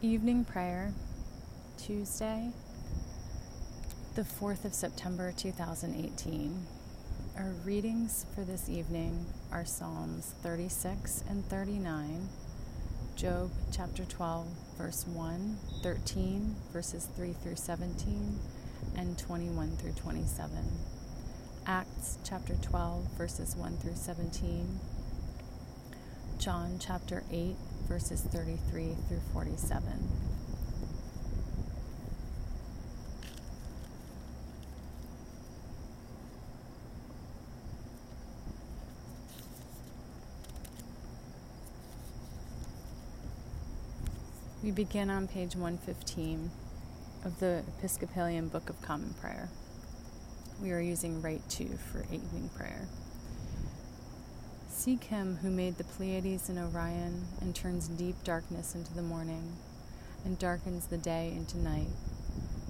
Evening Prayer, Tuesday, the 4th of September 2018. Our readings for this evening are Psalms 36 and 39, Job chapter 12, verse 1, 13, verses 3 through 17, and 21 through 27, Acts chapter 12, verses 1 through 17, John chapter 8, verses 33 through 47. We begin on page 115 of the Episcopalian Book of Common Prayer. We are using Rite 2 for evening prayer. Seek him who made the Pleiades and Orion and turns deep darkness into the morning and darkens the day into night,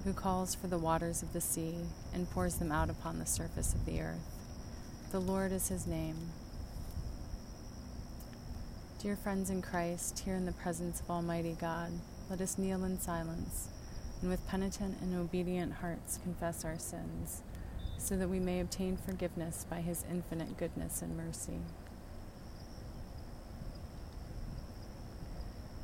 who calls for the waters of the sea and pours them out upon the surface of the earth. The Lord is his name. Dear friends in Christ, here in the presence of Almighty God, let us kneel in silence and with penitent and obedient hearts confess our sins, so that we may obtain forgiveness by his infinite goodness and mercy.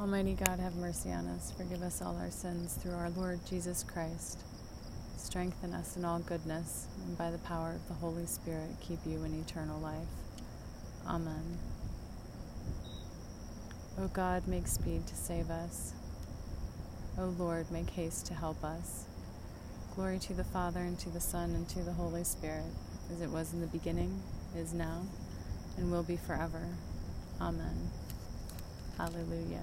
Almighty God, have mercy on us. Forgive us all our sins through our Lord Jesus Christ. Strengthen us in all goodness, and by the power of the Holy Spirit, keep you in eternal life. Amen. O God, make speed to save us. O Lord, make haste to help us. Glory to the Father, and to the Son, and to the Holy Spirit, as it was in the beginning, is now, and will be forever. Amen. Alleluia.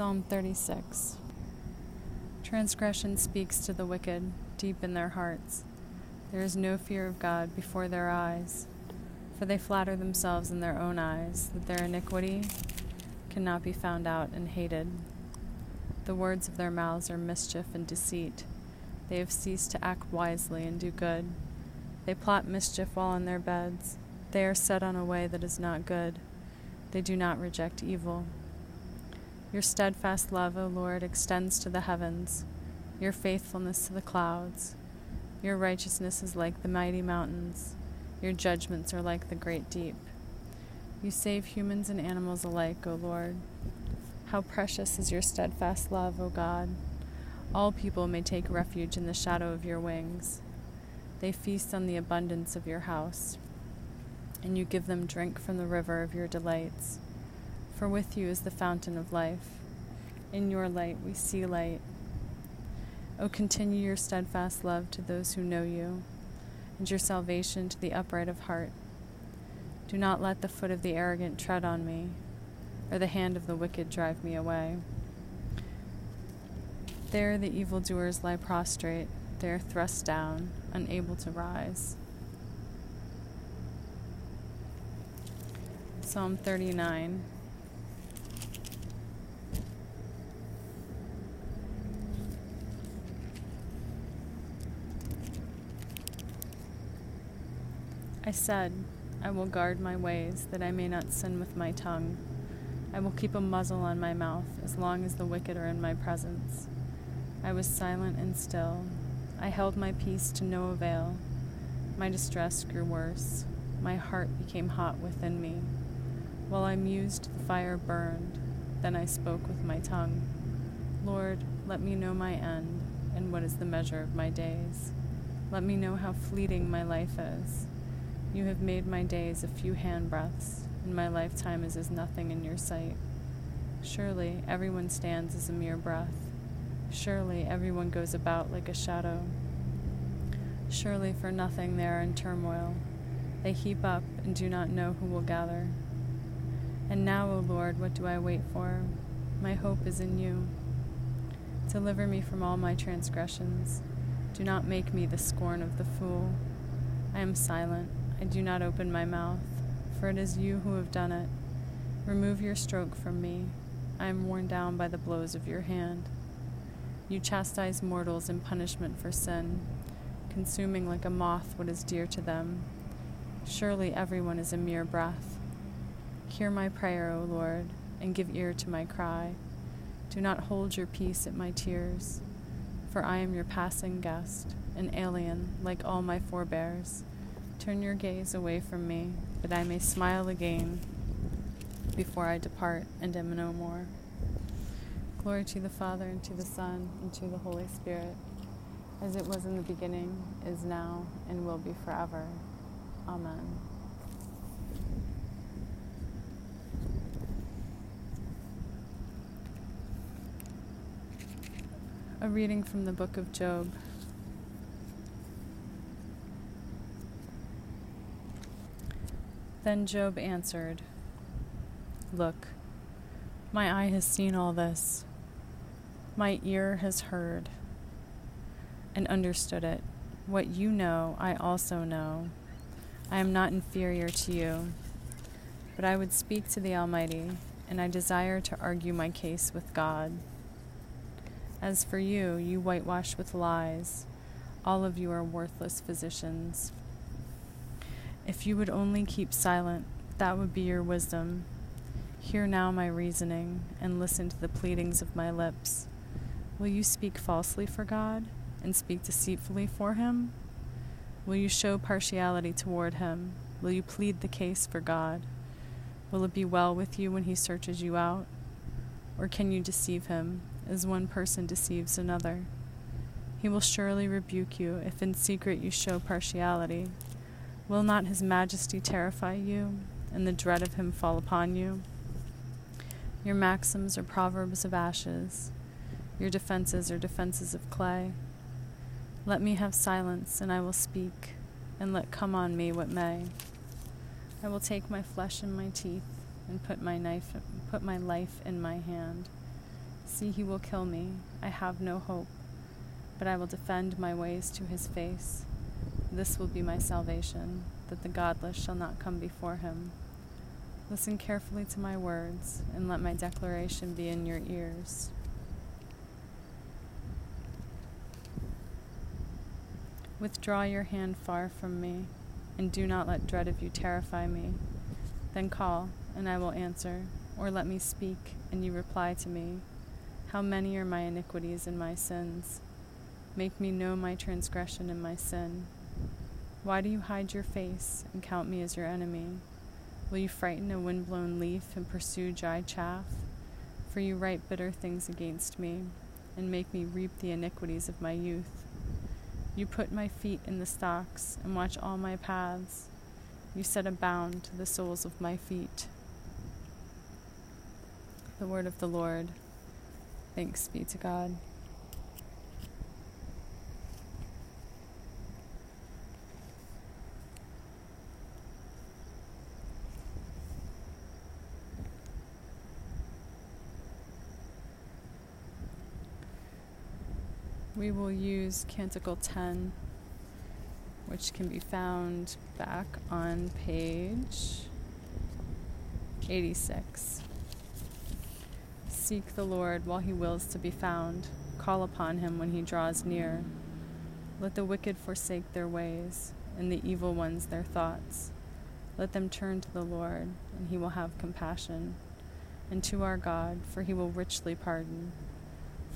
Psalm 36 Transgression speaks to the wicked deep in their hearts. There is no fear of God before their eyes, for they flatter themselves in their own eyes that their iniquity cannot be found out and hated. The words of their mouths are mischief and deceit. They have ceased to act wisely and do good. They plot mischief while on their beds. They are set on a way that is not good. They do not reject evil. Your steadfast love, O Lord, extends to the heavens, your faithfulness to the clouds. Your righteousness is like the mighty mountains, your judgments are like the great deep. You save humans and animals alike, O Lord. How precious is your steadfast love, O God. All people may take refuge in the shadow of your wings. They feast on the abundance of your house, and you give them drink from the river of your delights for with you is the fountain of life. In your light we see light. O continue your steadfast love to those who know you, and your salvation to the upright of heart. Do not let the foot of the arrogant tread on me, or the hand of the wicked drive me away. There the evildoers lie prostrate, they are thrust down, unable to rise. Psalm 39 I said, I will guard my ways, that I may not sin with my tongue. I will keep a muzzle on my mouth as long as the wicked are in my presence. I was silent and still. I held my peace to no avail. My distress grew worse. my heart became hot within me. While I mused, the fire burned. Then I spoke with my tongue. Lord, let me know my end, and what is the measure of my days. Let me know how fleeting my life is. You have made my days a few handbreadths, and my lifetime is as nothing in your sight. Surely everyone stands as a mere breath. Surely everyone goes about like a shadow. Surely for nothing they are in turmoil. They heap up and do not know who will gather. And now, O Lord, what do I wait for? My hope is in you. Deliver me from all my transgressions. Do not make me the scorn of the fool. I am silent. I do not open my mouth, for it is you who have done it. Remove your stroke from me. I am worn down by the blows of your hand. You chastise mortals in punishment for sin, consuming like a moth what is dear to them. Surely everyone is a mere breath. Hear my prayer, O Lord, and give ear to my cry. Do not hold your peace at my tears, for I am your passing guest, an alien like all my forebears. Turn your gaze away from me, that I may smile again before I depart and am no more. Glory to the Father, and to the Son, and to the Holy Spirit, as it was in the beginning, is now, and will be forever. Amen. A reading from the book of Job. Then Job answered, Look, my eye has seen all this, my ear has heard and understood it. What you know, I also know. I am not inferior to you, but I would speak to the Almighty, and I desire to argue my case with God. As for you, you whitewash with lies. All of you are worthless physicians. If you would only keep silent, that would be your wisdom. Hear now my reasoning, and listen to the pleadings of my lips. Will you speak falsely for God, and speak deceitfully for him? Will you show partiality toward him? Will you plead the case for God? Will it be well with you when he searches you out? Or can you deceive him as one person deceives another. He will surely rebuke you if in secret you show partiality. Will not his majesty terrify you, and the dread of him fall upon you? Your maxims are proverbs of ashes, your defenses are defenses of clay. Let me have silence, and I will speak, and let come on me what may. I will take my flesh in my teeth, and put my knife put my life in my hand. See, he will kill me. I have no hope, but I will defend my ways to his face. This will be my salvation, that the godless shall not come before him. Listen carefully to my words, and let my declaration be in your ears. Withdraw your hand far from me, and do not let dread of you terrify me. Then call, and I will answer, or let me speak, and you reply to me. How many are my iniquities and my sins? Make me know my transgression and my sin. Why do you hide your face and count me as your enemy? Will you frighten a wind-blown leaf and pursue dry chaff? For you write bitter things against me, and make me reap the iniquities of my youth. You put my feet in the stocks, and watch all my paths. You set a bound to the soles of my feet. The word of the Lord. Thanks be to God. We will use Canticle 10, which can be found back on page 86. Seek the Lord while he wills to be found. Call upon him when he draws near. Let the wicked forsake their ways, and the evil ones their thoughts. Let them turn to the Lord, and he will have compassion, and to our God, for he will richly pardon.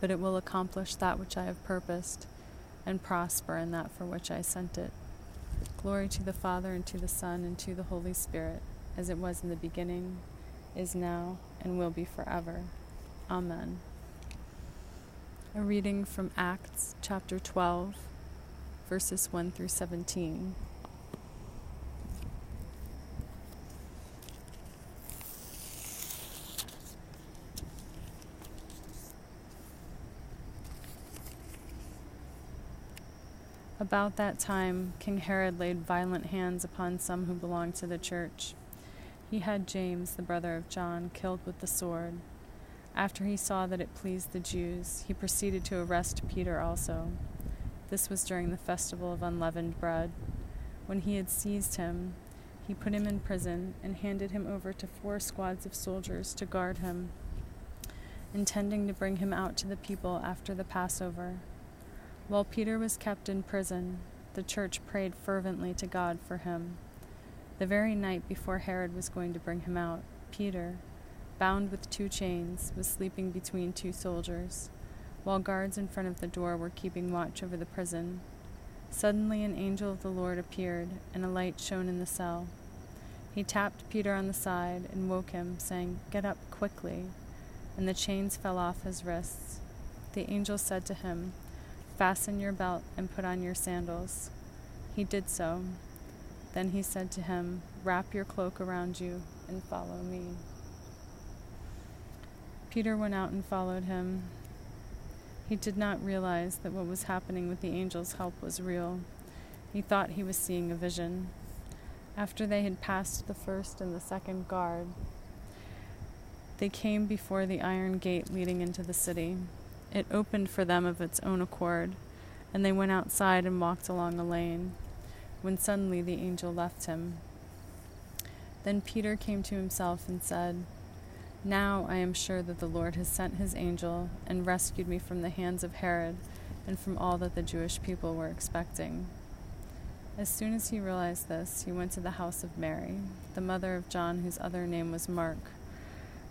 but it will accomplish that which I have purposed, and prosper in that for which I sent it. Glory to the Father, and to the Son, and to the Holy Spirit, as it was in the beginning, is now, and will be forever. Amen. A reading from Acts chapter 12, verses 1 through 17. About that time, King Herod laid violent hands upon some who belonged to the church. He had James, the brother of John, killed with the sword. After he saw that it pleased the Jews, he proceeded to arrest Peter also. This was during the festival of unleavened bread. When he had seized him, he put him in prison and handed him over to four squads of soldiers to guard him, intending to bring him out to the people after the Passover. While Peter was kept in prison, the church prayed fervently to God for him. The very night before Herod was going to bring him out, Peter, bound with two chains, was sleeping between two soldiers, while guards in front of the door were keeping watch over the prison. Suddenly an angel of the Lord appeared, and a light shone in the cell. He tapped Peter on the side and woke him, saying, Get up quickly. And the chains fell off his wrists. The angel said to him, Fasten your belt and put on your sandals. He did so. Then he said to him, Wrap your cloak around you and follow me. Peter went out and followed him. He did not realize that what was happening with the angel's help was real. He thought he was seeing a vision. After they had passed the first and the second guard, they came before the iron gate leading into the city. It opened for them of its own accord, and they went outside and walked along a lane, when suddenly the angel left him. Then Peter came to himself and said, Now I am sure that the Lord has sent his angel and rescued me from the hands of Herod and from all that the Jewish people were expecting. As soon as he realized this, he went to the house of Mary, the mother of John, whose other name was Mark,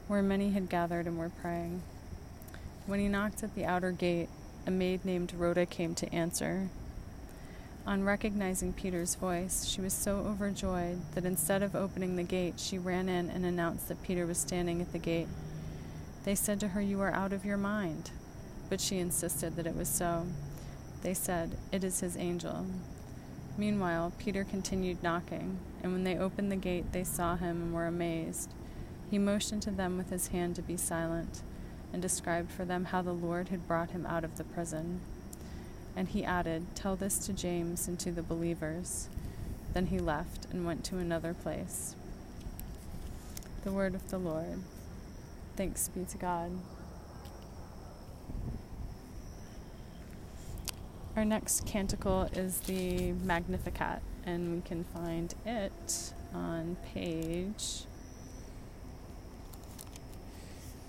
where many had gathered and were praying. When he knocked at the outer gate, a maid named Rhoda came to answer. On recognizing Peter's voice, she was so overjoyed that instead of opening the gate, she ran in and announced that Peter was standing at the gate. They said to her, You are out of your mind. But she insisted that it was so. They said, It is his angel. Meanwhile, Peter continued knocking, and when they opened the gate, they saw him and were amazed. He motioned to them with his hand to be silent and described for them how the Lord had brought him out of the prison. And he added, Tell this to James and to the believers. Then he left and went to another place. The word of the Lord. Thanks be to God. Our next canticle is the Magnificat, and we can find it on page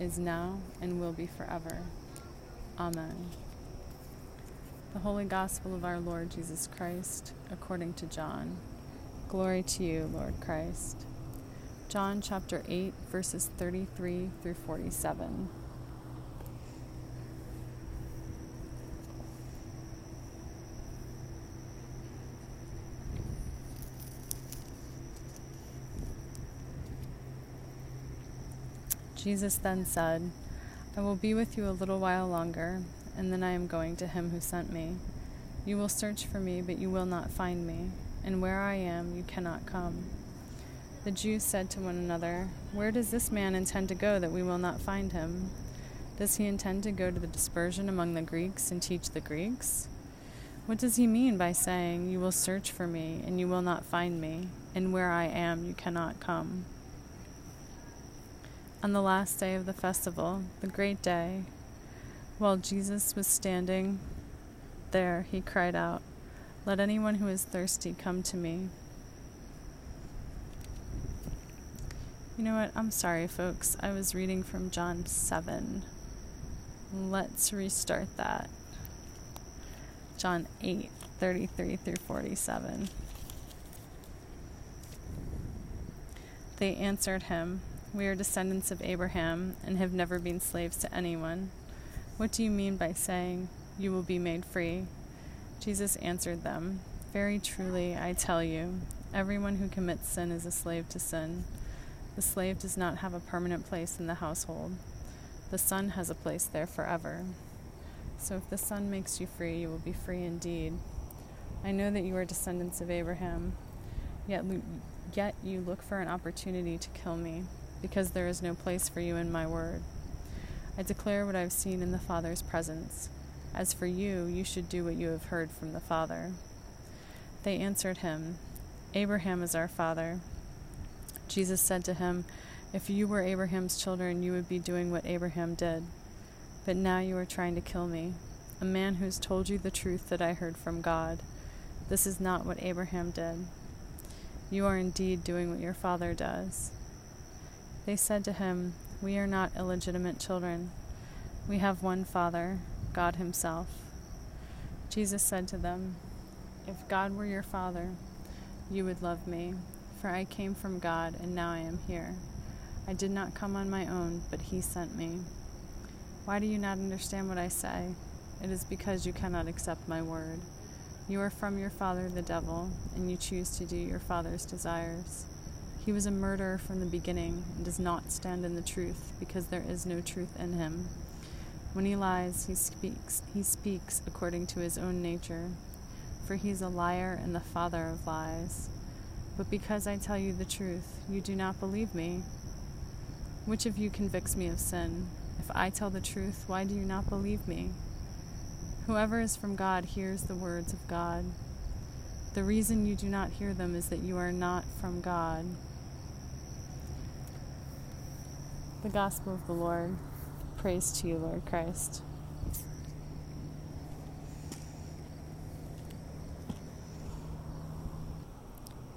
is now, and will be forever. Amen. The Holy Gospel of our Lord Jesus Christ, according to John. Glory to you, Lord Christ. John chapter 8, verses 33 through 47. Jesus then said, I will be with you a little while longer, and then I am going to him who sent me. You will search for me, but you will not find me, and where I am, you cannot come. The Jews said to one another, Where does this man intend to go that we will not find him? Does he intend to go to the dispersion among the Greeks and teach the Greeks? What does he mean by saying, You will search for me, and you will not find me, and where I am, you cannot come? On the last day of the festival, the great day, while Jesus was standing there, he cried out, Let anyone who is thirsty come to me. You know what? I'm sorry, folks. I was reading from John 7. Let's restart that. John 8, 33 through 47. They answered him. We are descendants of Abraham and have never been slaves to anyone. What do you mean by saying, You will be made free? Jesus answered them, Very truly, I tell you, everyone who commits sin is a slave to sin. The slave does not have a permanent place in the household, the son has a place there forever. So if the son makes you free, you will be free indeed. I know that you are descendants of Abraham, yet, yet you look for an opportunity to kill me because there is no place for you in my word. I declare what I have seen in the Father's presence. As for you, you should do what you have heard from the Father. They answered him, Abraham is our father. Jesus said to him, If you were Abraham's children, you would be doing what Abraham did. But now you are trying to kill me, a man who has told you the truth that I heard from God. This is not what Abraham did. You are indeed doing what your father does. They said to him, We are not illegitimate children. We have one Father, God Himself. Jesus said to them, If God were your Father, you would love me, for I came from God, and now I am here. I did not come on my own, but He sent me. Why do you not understand what I say? It is because you cannot accept my word. You are from your father, the devil, and you choose to do your father's desires. He was a murderer from the beginning and does not stand in the truth because there is no truth in him. When he lies, he speaks he speaks according to his own nature, for he is a liar and the father of lies. But because I tell you the truth, you do not believe me. Which of you convicts me of sin? If I tell the truth, why do you not believe me? Whoever is from God hears the words of God. The reason you do not hear them is that you are not from God. The Gospel of the Lord. Praise to you, Lord Christ.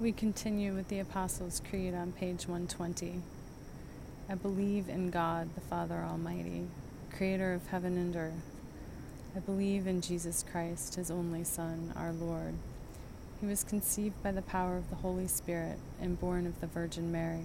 We continue with the Apostles' Creed on page 120. I believe in God, the Father Almighty, creator of heaven and earth. I believe in Jesus Christ, his only Son, our Lord. He was conceived by the power of the Holy Spirit and born of the Virgin Mary.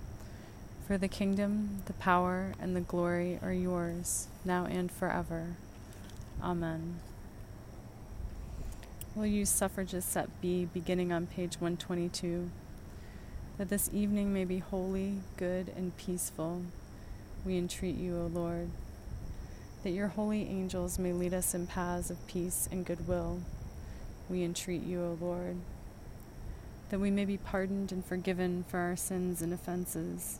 For the kingdom, the power, and the glory are yours, now and forever. Amen. We'll use suffrages set B beginning on page 122. That this evening may be holy, good, and peaceful. we entreat you, O Lord. That your holy angels may lead us in paths of peace and goodwill, we entreat you, O Lord. That we may be pardoned and forgiven for our sins and offenses,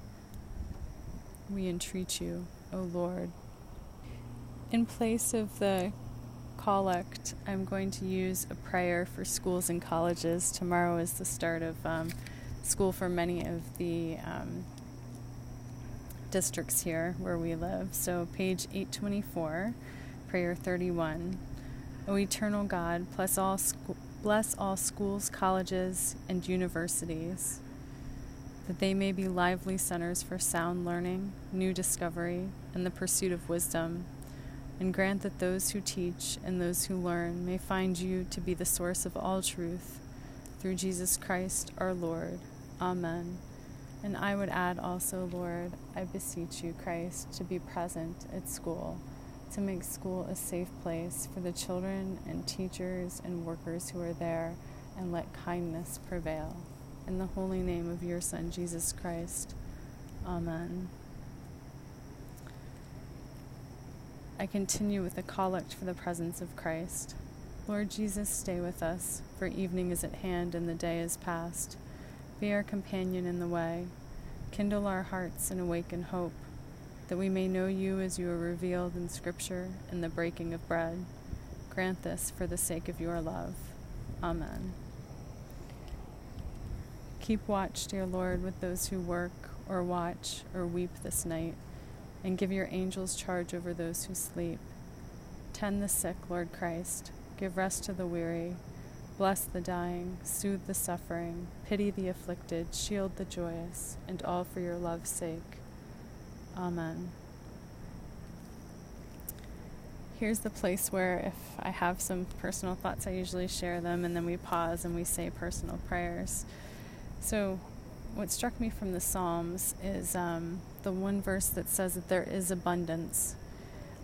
We entreat you, O Lord. In place of the collect, I'm going to use a prayer for schools and colleges. Tomorrow is the start of um, school for many of the um, districts here where we live. So, page 824, prayer 31. O eternal God, bless all, bless all schools, colleges, and universities, that they may be lively centers for sound learning, new discovery, and the pursuit of wisdom. And grant that those who teach and those who learn may find you to be the source of all truth. Through Jesus Christ our Lord. Amen. And I would add also, Lord, I beseech you, Christ, to be present at school, to make school a safe place for the children and teachers and workers who are there, and let kindness prevail. In the holy name of your Son, Jesus Christ. Amen. I continue with the collect for the presence of Christ. Lord Jesus, stay with us, for evening is at hand and the day is past. Be our companion in the way. Kindle our hearts and awaken hope, that we may know you as you are revealed in Scripture and the breaking of bread. Grant this for the sake of your love. Amen. Keep watch, dear Lord, with those who work or watch or weep this night, and give your angels charge over those who sleep. Tend the sick, Lord Christ. Give rest to the weary Bless the dying, soothe the suffering, pity the afflicted, shield the joyous, and all for your love's sake. Amen. Here's the place where, if I have some personal thoughts, I usually share them, and then we pause and we say personal prayers. So, what struck me from the Psalms is um, the one verse that says that there is abundance.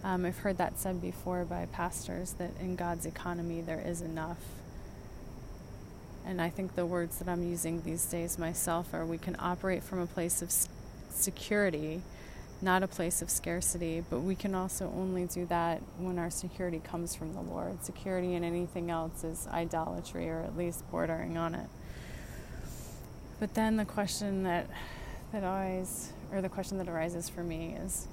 Um, I've heard that said before by pastors that in God's economy there is enough. And I think the words that I'm using these days myself are we can operate from a place of security, not a place of scarcity, but we can also only do that when our security comes from the Lord. Security in anything else is idolatry or at least bordering on it. But then the question that that always or the question that arises for me is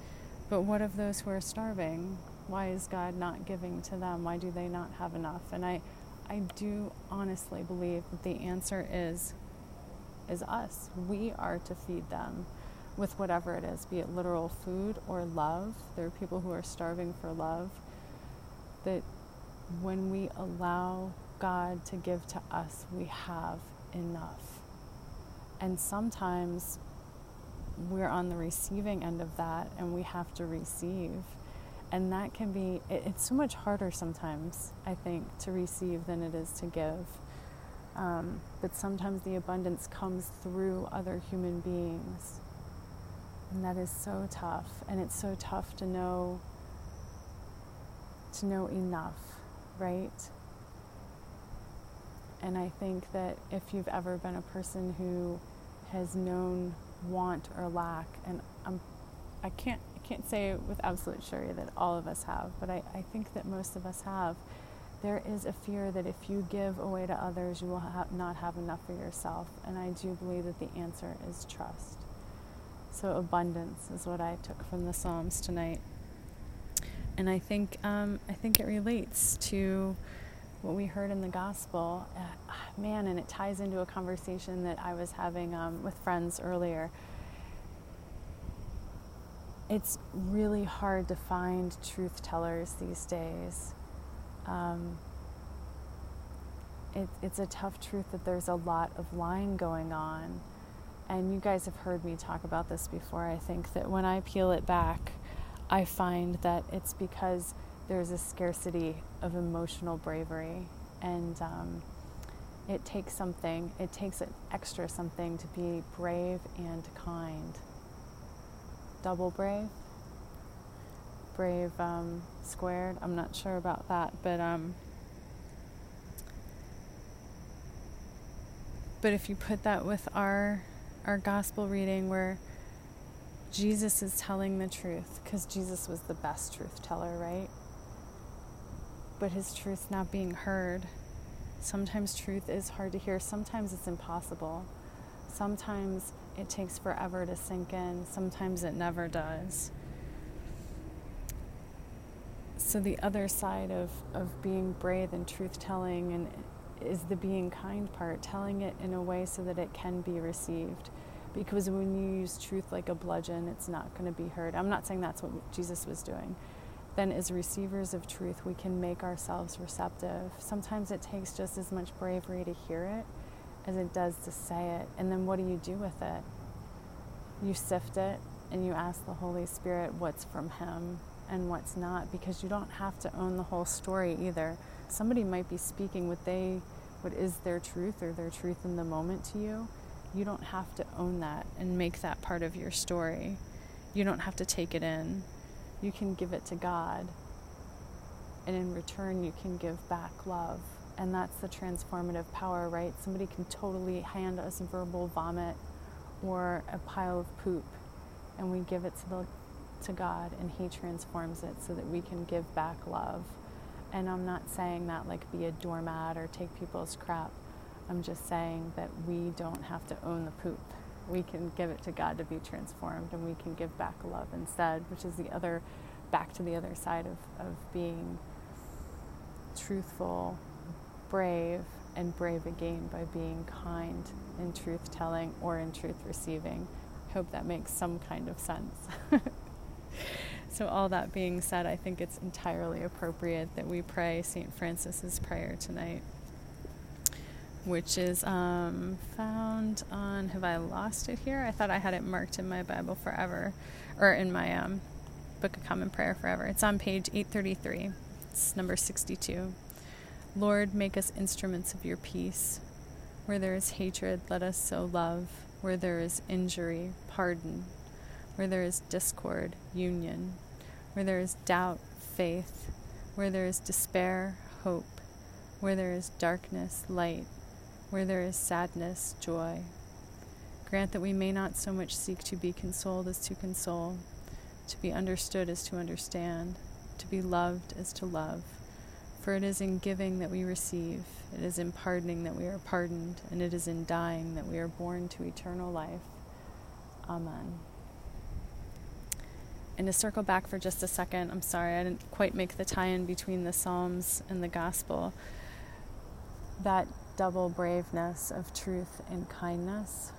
but what of those who are starving? Why is God not giving to them? Why do they not have enough? And I I do honestly believe that the answer is is us. We are to feed them with whatever it is, be it literal food or love. There are people who are starving for love. That when we allow God to give to us, we have enough. And sometimes we're on the receiving end of that and we have to receive. And that can be it, it's so much harder sometimes i think to receive than it is to give. Um, but sometimes the abundance comes through other human beings. And that is so tough. And it's so tough to know to know enough right and i think that if you've ever been a person who has known want or lack and I'm, i can't I can't say with absolute surety that all of us have, but I, I think that most of us have. There is a fear that if you give away to others, you will ha- not have enough for yourself. And I do believe that the answer is trust. So, abundance is what I took from the Psalms tonight. And I think, um, I think it relates to what we heard in the gospel. Uh, man, and it ties into a conversation that I was having um, with friends earlier it's really hard to find truth tellers these days. Um, it, it's a tough truth that there's a lot of lying going on. And you guys have heard me talk about this before. I think that when I peel it back, I find that it's because there's a scarcity of emotional bravery, and um, it takes something, it takes an extra something to be brave and kind. Double brave? Brave um, squared? I'm not sure about that, but um, but if you put that with our our gospel reading where Jesus is telling the truth because Jesus was the best truth teller, right? But his truth's not being heard. Sometimes truth is hard to hear, sometimes it's impossible. Sometimes it takes forever to sink in, sometimes it never does. So, the other side of, of being brave and truth telling and is the being kind part, telling it in a way so that it can be received because when you use truth like a bludgeon, it's not going to be heard. I'm not saying that's what Jesus was doing. Then, as receivers of truth, we can make ourselves receptive. Sometimes it takes just as much bravery to hear it as it does to say it. And then, what do you do with it? You sift it and you ask the Holy Spirit what's from Him and what's not, because you don't have to own the whole story either. Somebody might be speaking what they, what is their truth or their truth in the moment to you you don't have to own that and make that part of your story. You don't have to take it in. You can give it to God. And in return, you can give back love. And that's the transformative power, right? Somebody can totally hand us verbal vomit or a pile of poop, and we give it to, the, to God, and He transforms it so that we can give back love. And I'm not saying that like be a doormat or take people's crap. I'm just saying that we don't have to own the poop. We can give it to God to be transformed and we can give back love instead, which is the other, back to the other side of, of being truthful, brave, and brave again by being kind in truth telling or in truth receiving. Hope that makes some kind of sense. so, all that being said, I think it's entirely appropriate that we pray St. Francis's prayer tonight which is um, found on. Have I lost it here? I thought I had it marked in my Bible forever, or in my um, Book of Common Prayer forever. It's on page 833. It's number 62. Lord, make us instruments of your peace. Where there is hatred, let us sow love. Where there is injury, pardon. Where there is discord, union. Where there is doubt, faith. Where there is despair, hope. Where there is darkness, light where there is sadness, joy. Grant that we may not so much seek to be consoled as to console, to be understood as to understand, to be loved as to love. For it is in giving that we receive, it is in pardoning that we are pardoned, and it is in dying that we are born to eternal life. Amen. And to circle back for just a second, I'm sorry, I didn't quite make the tie in between the Psalms and the Gospel. That double braveness of truth and kindness.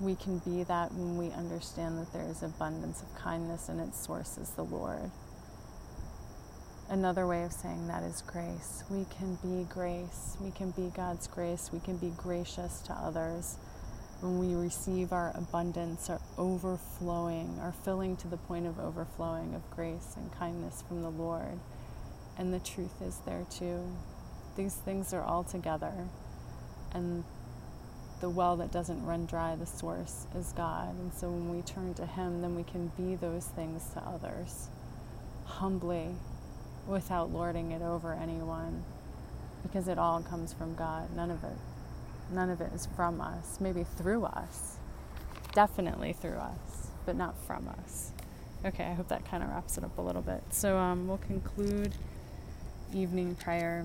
We can be that when we understand that there is abundance of kindness and its source is the Lord. Another way of saying that is grace. We can be grace. We can be God's grace. We can be gracious to others. When we receive our abundance, our overflowing, our filling to the point of overflowing of grace and kindness from the Lord. And the truth is there too these things are all together. And the well that doesn't run dry, the source, is God. And so when we turn to Him, then we can be those things to others humbly without lording it over anyone because it all comes from God. None of it. None of it is from us. Maybe through us. Definitely through us, but not from us. Okay, I hope that kind of wraps it up a little bit. So um, we'll conclude evening prayer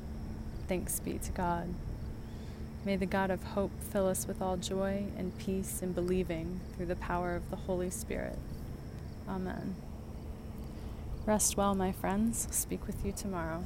Thanks be to God. May the God of hope fill us with all joy and peace in believing through the power of the Holy Spirit. Amen. Rest well, my friends. Speak with you tomorrow.